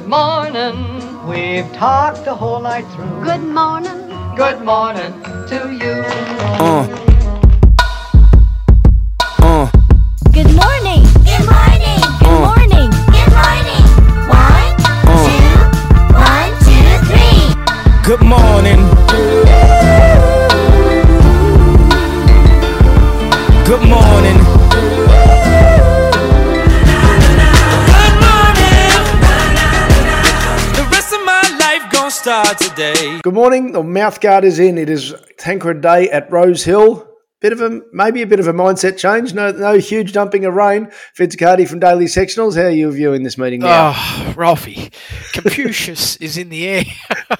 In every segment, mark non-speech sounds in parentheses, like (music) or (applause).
Good morning. We've talked the whole night through. Good morning. Good morning to you. Uh. Uh. Good morning. Good morning. Good Uh. morning. Good morning. One, Uh. two, one, two, three. Good morning. Today. Good morning. The mouthguard is in. It is Tancred Day at Rosehill. Bit of a maybe a bit of a mindset change. No, no huge dumping of rain. Vince Accardi from Daily Sectionals. How are you viewing this meeting now? Oh, Ralphie, Confucius (laughs) is in the air.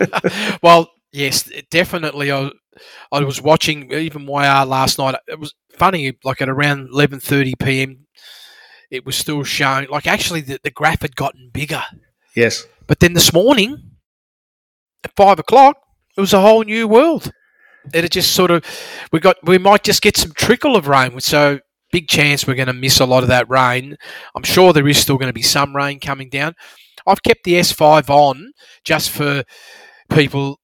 (laughs) well, yes, definitely. I, I was watching even YR last night. It was funny, like at around eleven thirty PM, it was still showing. Like actually, the, the graph had gotten bigger. yes. But then this morning, at five o'clock, it was a whole new world. It had just sort of we got we might just get some trickle of rain, so big chance we're going to miss a lot of that rain. I'm sure there is still going to be some rain coming down. I've kept the S5 on just for people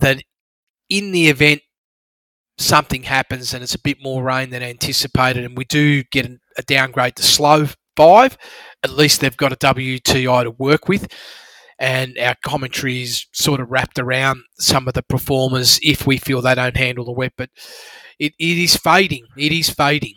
that in the event something happens and it's a bit more rain than anticipated and we do get a downgrade to slow 5, at least they've got a WTI to work with and our commentary is sort of wrapped around some of the performers if we feel they don't handle the wet. But it, it is fading. It is fading.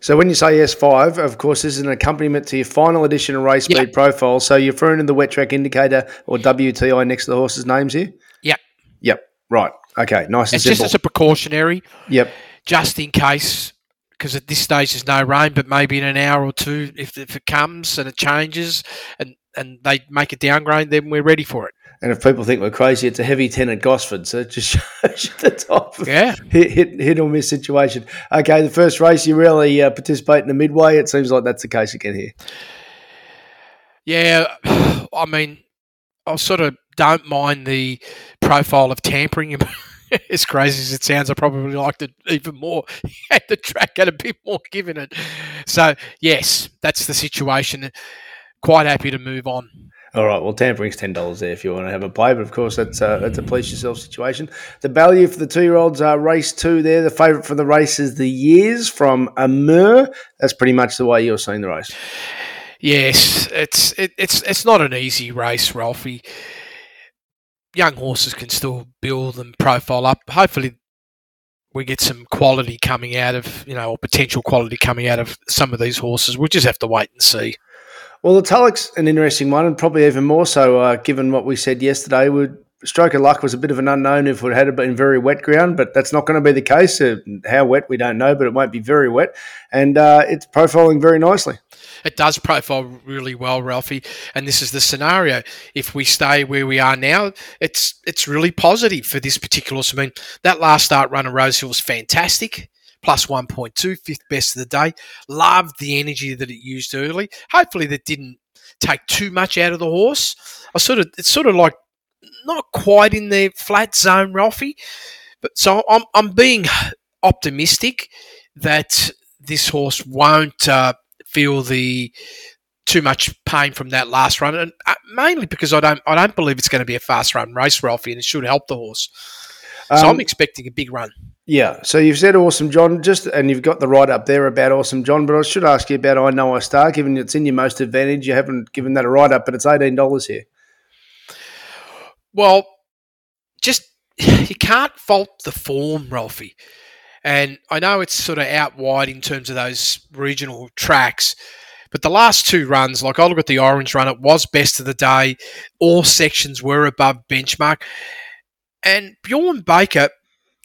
So when you say S5, of course, this is an accompaniment to your final edition of race Yeah. speed profile. So you're referring to the wet track indicator or WTI next to the horses' names here. Yep. Yep. Right. Okay. Nice and It's just as a precautionary, yep. just in case, because at this stage there's no rain, but maybe in an hour or two, if, if it comes and it changes and, and they make a downgrade, then we're ready for it. And if people think we're crazy, it's a heavy ten at Gosford, so it just (laughs) shows you the type of Yeah. hit, hit, hit or miss situation. Okay, the first race you really uh, participate in the midway. It seems like that's the case again here. Yeah, (sighs) I mean, I sort of don't mind the profile of tampering. (laughs) as crazy as it sounds, I probably liked it even more. (laughs) The track had a bit more given it. So yes, that's the situation. Quite happy to move on. All right, well, tampering's ten dollars there if you want to have a play, but of course that's uh, that's a please yourself situation. The value for the two year olds are race two there. The favourite for the race is the years from Amur. That's pretty much the way you're seeing the race. Yes, it's it, it's it's not an easy race, Ralphie. Young horses can still build and profile up. Hopefully, we get some quality coming out of you know, or potential quality coming out of some of these horses. We'll just have to wait and see. Well, the Tulloch's an interesting one, and probably even more so uh, given what we said yesterday. Would stroke of luck was a bit of an unknown if it had been very wet ground, but that's not going to be the case. Uh, how wet we don't know, but it won't be very wet, and uh, it's profiling very nicely. It does profile really well, Ralphie. And this is the scenario. If we stay where we are now, it's it's really positive for this particular. I mean, that last start run at Rosehill was fantastic. Plus 1.2, fifth best of the day. Loved the energy that it used early. Hopefully that didn't take too much out of the horse. I sort of it's sort of like not quite in the flat zone, Ralphie. But so I'm I'm being optimistic that this horse won't uh, feel the too much pain from that last run, and uh, mainly because I don't I don't believe it's going to be a fast run race, Ralphie, and it should help the horse. So Um, I'm expecting a big run. Yeah, so you've said Awesome John, just and you've got the right up there about Awesome John, but I should ask you about I Know I Star, given it's in your most advantage. You haven't given that a write up, but it's eighteen dollars here. Well, just (sighs) you can't fault the form, Ralphie. And I know it's sort of out wide in terms of those regional tracks, but the last two runs, like I look at the orange run, it was best of the day. All sections were above benchmark. And Bjorn Baker,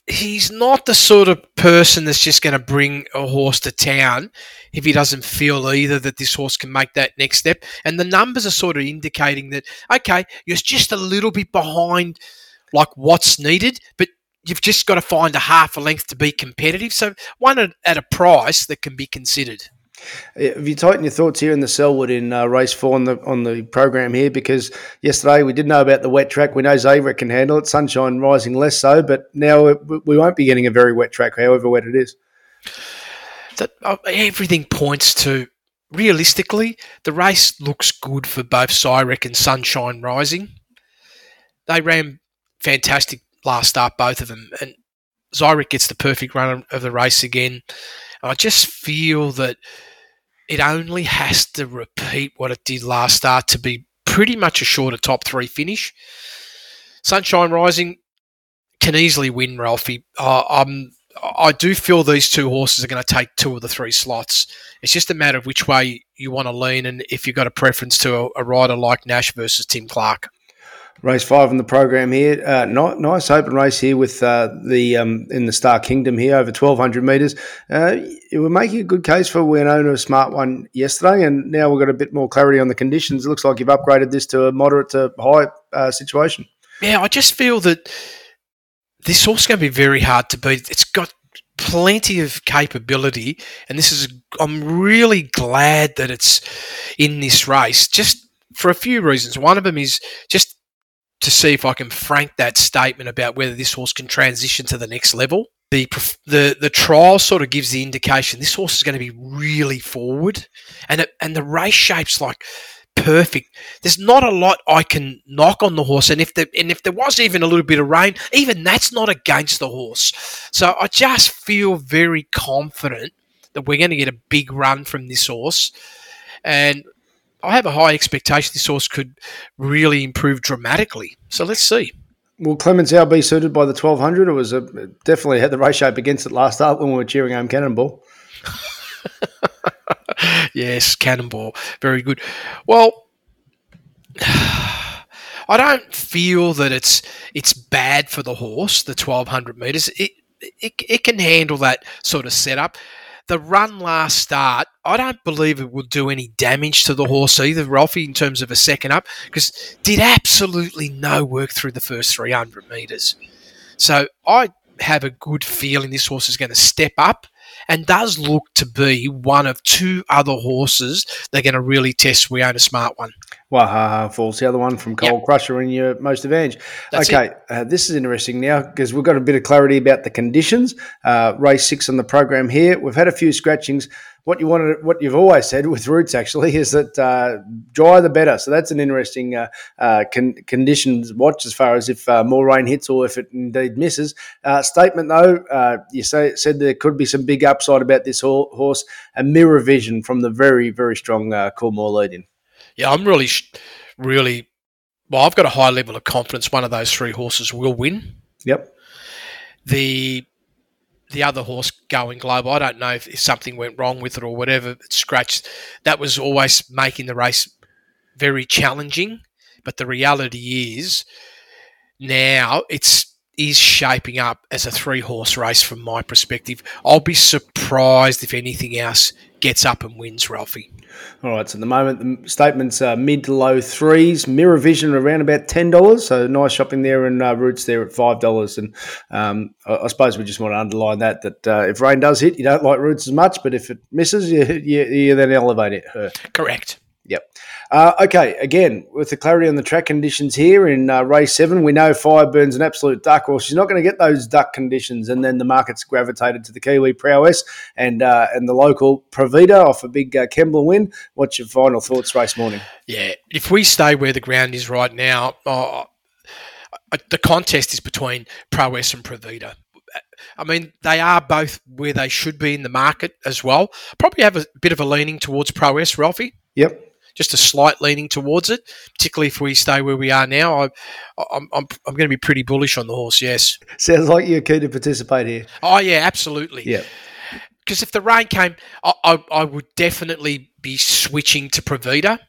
he's not the sort of person that's just going to bring a horse to town if he doesn't feel either that this horse can make that next step. And the numbers are sort of indicating that, okay, you're just a little bit behind like what's needed, but you've just got to find a half a length to be competitive. So one at, at a price that can be considered. Have you tightened your thoughts here in the Selwood in uh, race four on the on the program here? Because yesterday we did know about the wet track. We know Zebra can handle it. Sunshine rising less so, but now we- won't be getting a very wet track, however wet it is. That uh, everything points to realistically, the race looks good for both Cyrek and Sunshine Rising. They ran fantastic last start, both of them, and Zyrek gets the perfect run of the race again. I just feel that it only has to repeat what it did last start to be pretty much a shorter top three finish. Sunshine Rising can easily win, Ralphie. Uh, I'm, I do feel these two horses are going to take two of the three slots. It's just a matter of which way you want to lean and if you've got a preference to a, a rider like Nash versus Tim Clark. Race five in the program here. Uh, ni- nice open race here with uh, the um, in the Star Kingdom here over twelve hundred metres. Uh, were making a good case for Winona a smart one yesterday, and now we've got a bit more clarity on the conditions. It looks like you've upgraded this to a moderate to high uh, situation. Yeah, I just feel that this horse is going to be very hard to beat. It's got plenty of capability, and this is. I'm really glad that it's in this race, just for a few reasons. One of them is just to see if I can frank that statement about whether this horse can transition to the next level. The the the trial sort of gives the indication this horse is going to be really forward, and it, and the race shapes like perfect. There's not a lot I can knock on the horse, and if there and if there was even a little bit of rain, even that's not against the horse. So I just feel very confident that we're going to get a big run from this horse, and I have a high expectation this horse could really improve dramatically. So let's see. Will Clemens Howe be suited by the twelve hundred? It was a, definitely had the race shape against it last start when we were cheering home Cannonball. (laughs) yes, Cannonball. Very good. Well, (sighs) I don't feel that it's it's bad for the horse, the 1200 metres. It, it, it can handle that sort of setup. The run last start, I don't believe it will do any damage to the horse either, Ralphie, in terms of a second up, because did absolutely no work through the first 300 metres. So I have a good feeling this horse is going to step up and does look to be one of two other horses they're going to really test. We own a smart one. Wahaha Falls, the other one from Cold Yep. Crusher in your most advantage. That's okay, uh, this is interesting now because we've got a bit of clarity about the conditions. Uh, race six on the program here. We've had a few scratchings. What you wanted, what you've always said with roots actually is that uh, dry the better. So that's an interesting uh, uh, con- conditions watch as far as if uh, more rain hits or if it indeed misses. Uh, statement though, uh, you say said there could be some big upside about this ho- horse. A mirror vision from the very very strong uh, Coolmore lead in. Yeah, I'm really, really. Well, I've got a high level of confidence one of those three horses will win. Yep. The the other horse going global, I don't know if, if something went wrong with it or whatever. It scratched. That was always making the race very challenging. But the reality is now it's is shaping up as a three horse race from my perspective. I'll be surprised if anything else gets up and wins, Ralphie. All right, so at the moment the statements are mid to low threes. Mirror Vision around about ten dollars, so nice shopping there, and uh, Roots there at five dollars. And um, I, I suppose we just want to underline that that uh, if rain does hit, you don't like Roots as much, but if it misses, you you, you then elevate it. Her. Correct. Yep. Uh, okay, again, with the clarity on the track conditions here in uh, race seven, we know Fireburn's an absolute duck. Well, she's not going to get those duck conditions, and then the market's gravitated to the Kiwi prowess and uh, and the local Provita off a big uh, Kembla win. What's your final thoughts race morning? Yeah, if we stay where the ground is right now, uh, the contest is between Prowess and Provita. I mean, they are both where they should be in the market as well. Probably have a bit of a leaning towards Prowess, Ralphie. Yep. Just a slight leaning towards it, particularly if we stay where we are now. I, I'm, I'm, I'm going to be pretty bullish on the horse. Yes. Sounds like you're keen to participate here. Oh yeah, absolutely. Yeah. Because if the rain came, I, I, I would definitely be switching to Provita.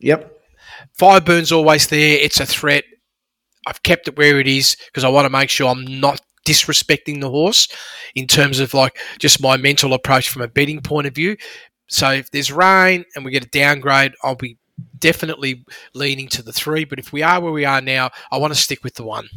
Yep. Fireburn's always there. It's a threat. I've kept it where it is because I want to make sure I'm not disrespecting the horse in terms of like just my mental approach from a betting point of view. So if there's rain and we get a downgrade, I'll be definitely leaning to the three. But if we are where we are now, I want to stick with the one.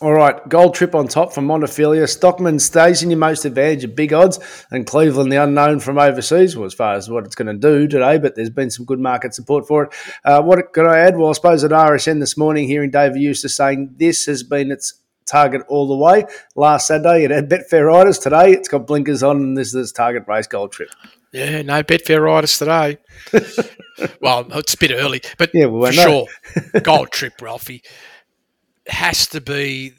All right, gold trip on top from Montefilia. Stockman stays in your most advantage at big odds, and Cleveland, the unknown from overseas, well, as far as what it's going to do today, but there's been some good market support for it. Uh, what can I add? Well, I suppose at RSN this morning, hearing David Eustace saying this has been its target all the way. Last Saturday, it had Betfair Riders. Today, it's got blinkers on, and this is its target race gold trip. Yeah, no Betfair riders today. (laughs) well, it's a bit early, but Yeah, we for sure, (laughs) Gold Trip, Ralphie, has to be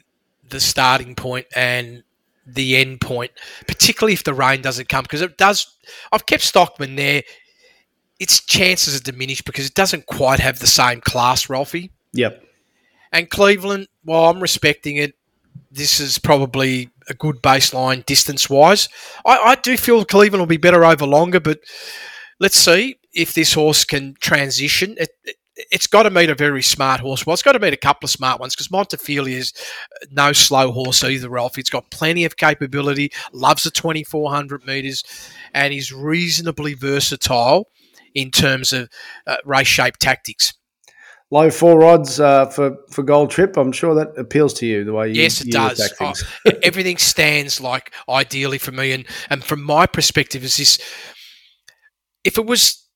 the starting point and the end point, particularly if the rain doesn't come, because it does. I've kept Stockman there. Its chances are diminished because it doesn't quite have the same class, Ralphie. Yep. And Cleveland, while I'm respecting it, this is probably a good baseline distance wise. I, I do feel Cleveland will be better over longer, but let's see if this horse can transition. It, it, it's got to meet a very smart horse. Well, it's got to meet a couple of smart ones because Montefilia is no slow horse either, Ralph. It's got plenty of capability, loves the 2400 metres, and is reasonably versatile in terms of uh, race shape tactics. Low four odds uh, for for Gold Trip. I'm sure that appeals to you the way you Yes, it you does. attack things. Oh, everything stands like ideally for me, and and from my perspective, is this: if it was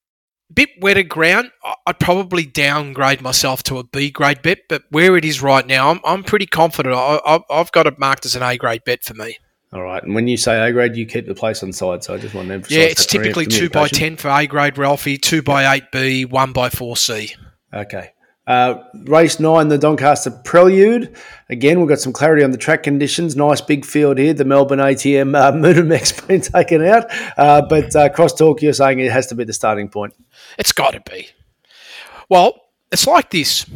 a bit wetter ground, I'd probably downgrade myself to a B grade bet. But where it is right now, I'm, I'm pretty confident. I, I've got it marked as an A grade bet for me. All right. And when you say A grade, you keep the place on side. So I just want to emphasise. Yeah, it's typically two by ten for A grade, Ralphie. Two by eight B, one by four C. Okay. Uh, race nine, the Doncaster Prelude. Again, we've got some clarity on the track conditions. Nice big field here. The Melbourne ATM uh, (laughs) Moonamex been taken out. Uh, but uh, crosstalk, you're saying it has to be the starting point. It's got to be. Well, it's like this.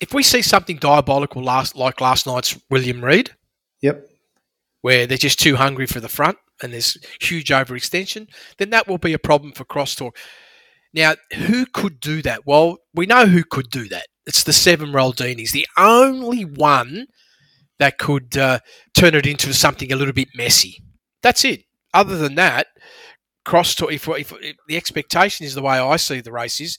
If we see something diabolical last, like last night's William Reid, Yep. where they're just too hungry for the front and there's huge overextension, then that will be a problem for crosstalk. Now, who could do that? Well, we know who could do that. It's the seven Roldinis, the only one that could uh, turn it into something a little bit messy. That's it. Other than that, crosstalk. If, if, if the expectation is the way I see the race is,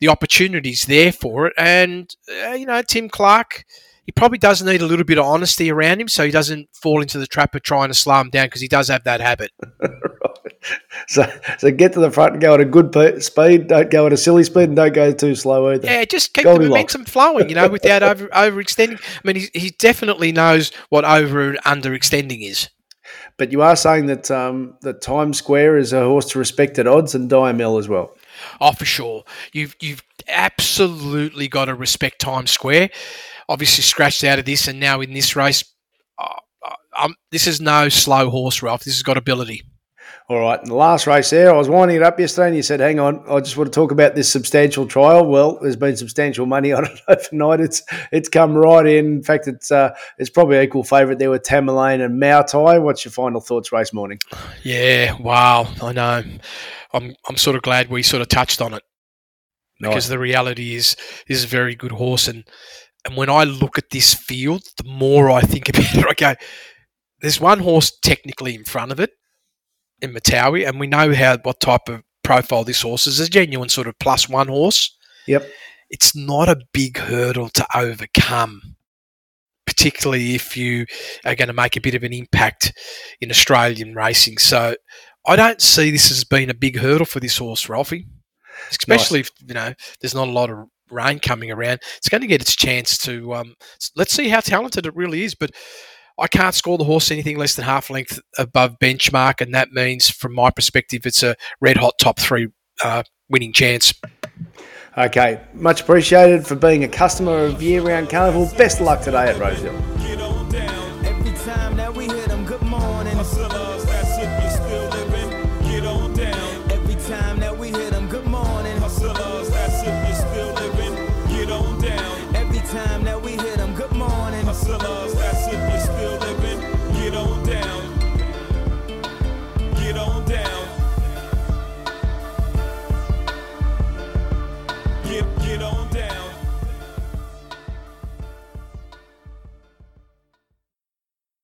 the opportunity's there for it, and uh, you know Tim Clark he probably does need a little bit of honesty around him so he doesn't fall into the trap of trying to slow him down because he does have that habit. (laughs) (laughs) So, so get to the front and go at a good pe- speed. Don't go at a silly speed and don't go too slow either. Yeah, just keep the momentum flowing, you know, (laughs) without over overextending. I mean, he, he definitely knows what over and underextending is. But you are saying that um, that Times Square is a horse to respect at odds and Diamel as well. Oh, for sure. You've you've absolutely got to respect Times Square. Obviously, scratched out of this, and now in this race, uh, uh, um, this is no slow horse, Ralph. This has got ability. All right, in the last race there, I was winding it up yesterday, and you said, "Hang on, I just want to talk about this substantial trial." Well, there's been substantial money (laughs) on it overnight. It's it's come right in. In fact, it's uh, it's probably equal favourite there with Tamerlane and Mautai. What's your final thoughts race morning? Yeah, wow. I know. I'm I'm sort of glad we sort of touched on it because the reality is this is a very good horse, and and when I look at this field, the more I think (laughs) about it, I go, there's one horse technically in front of it in Matawi, and we know how what type of profile this horse is. A genuine sort of plus one horse. Yep. It's not a big hurdle to overcome, particularly if you are going to make a bit of an impact in Australian racing. So I don't see this as being a big hurdle for this horse, Ralphie. Especially if you know there's not a lot of rain coming around. It's going to get its chance to. Um, let's see how talented it really is. But I can't score the horse anything less than half length above benchmark, and that means, from my perspective, it's a red hot top three uh, winning chance. Okay, much appreciated for being a customer of Year Round Carnival. Best luck today at Roseville.